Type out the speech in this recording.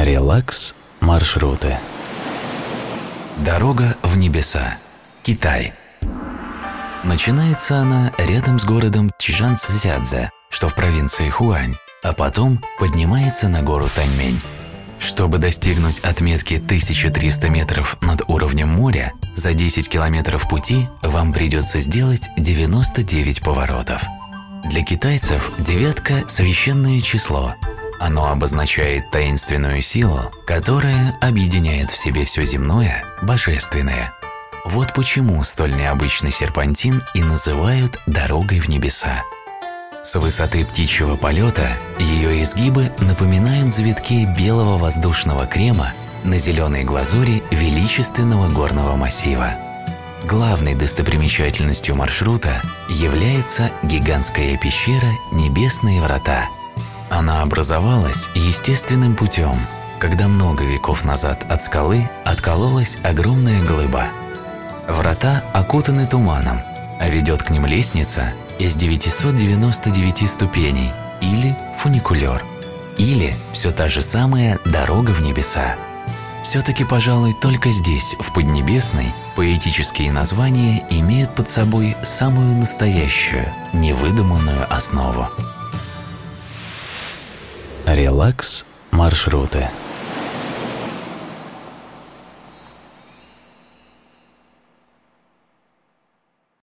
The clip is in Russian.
Релакс маршруты. Дорога в небеса. Китай. Начинается она рядом с городом Чжанцзядзе, что в провинции Хуань, а потом поднимается на гору Таньмень. Чтобы достигнуть отметки 1300 метров над уровнем моря, за 10 километров пути вам придется сделать 99 поворотов. Для китайцев девятка – священное число. Оно обозначает таинственную силу, которая объединяет в себе все земное, божественное. Вот почему столь необычный серпантин и называют «дорогой в небеса». С высоты птичьего полета ее изгибы напоминают завитки белого воздушного крема на зеленой глазури величественного горного массива. Главной достопримечательностью маршрута является гигантская пещера «Небесные врата». Она образовалась естественным путем, когда много веков назад от скалы откололась огромная глыба. Врата окутаны туманом, а ведет к ним лестница из 999 ступеней или фуникулер, или все та же самая дорога в небеса. Все-таки, пожалуй, только здесь, в Поднебесной, поэтические названия имеют под собой самую настоящую, невыдуманную основу. Релакс маршруты.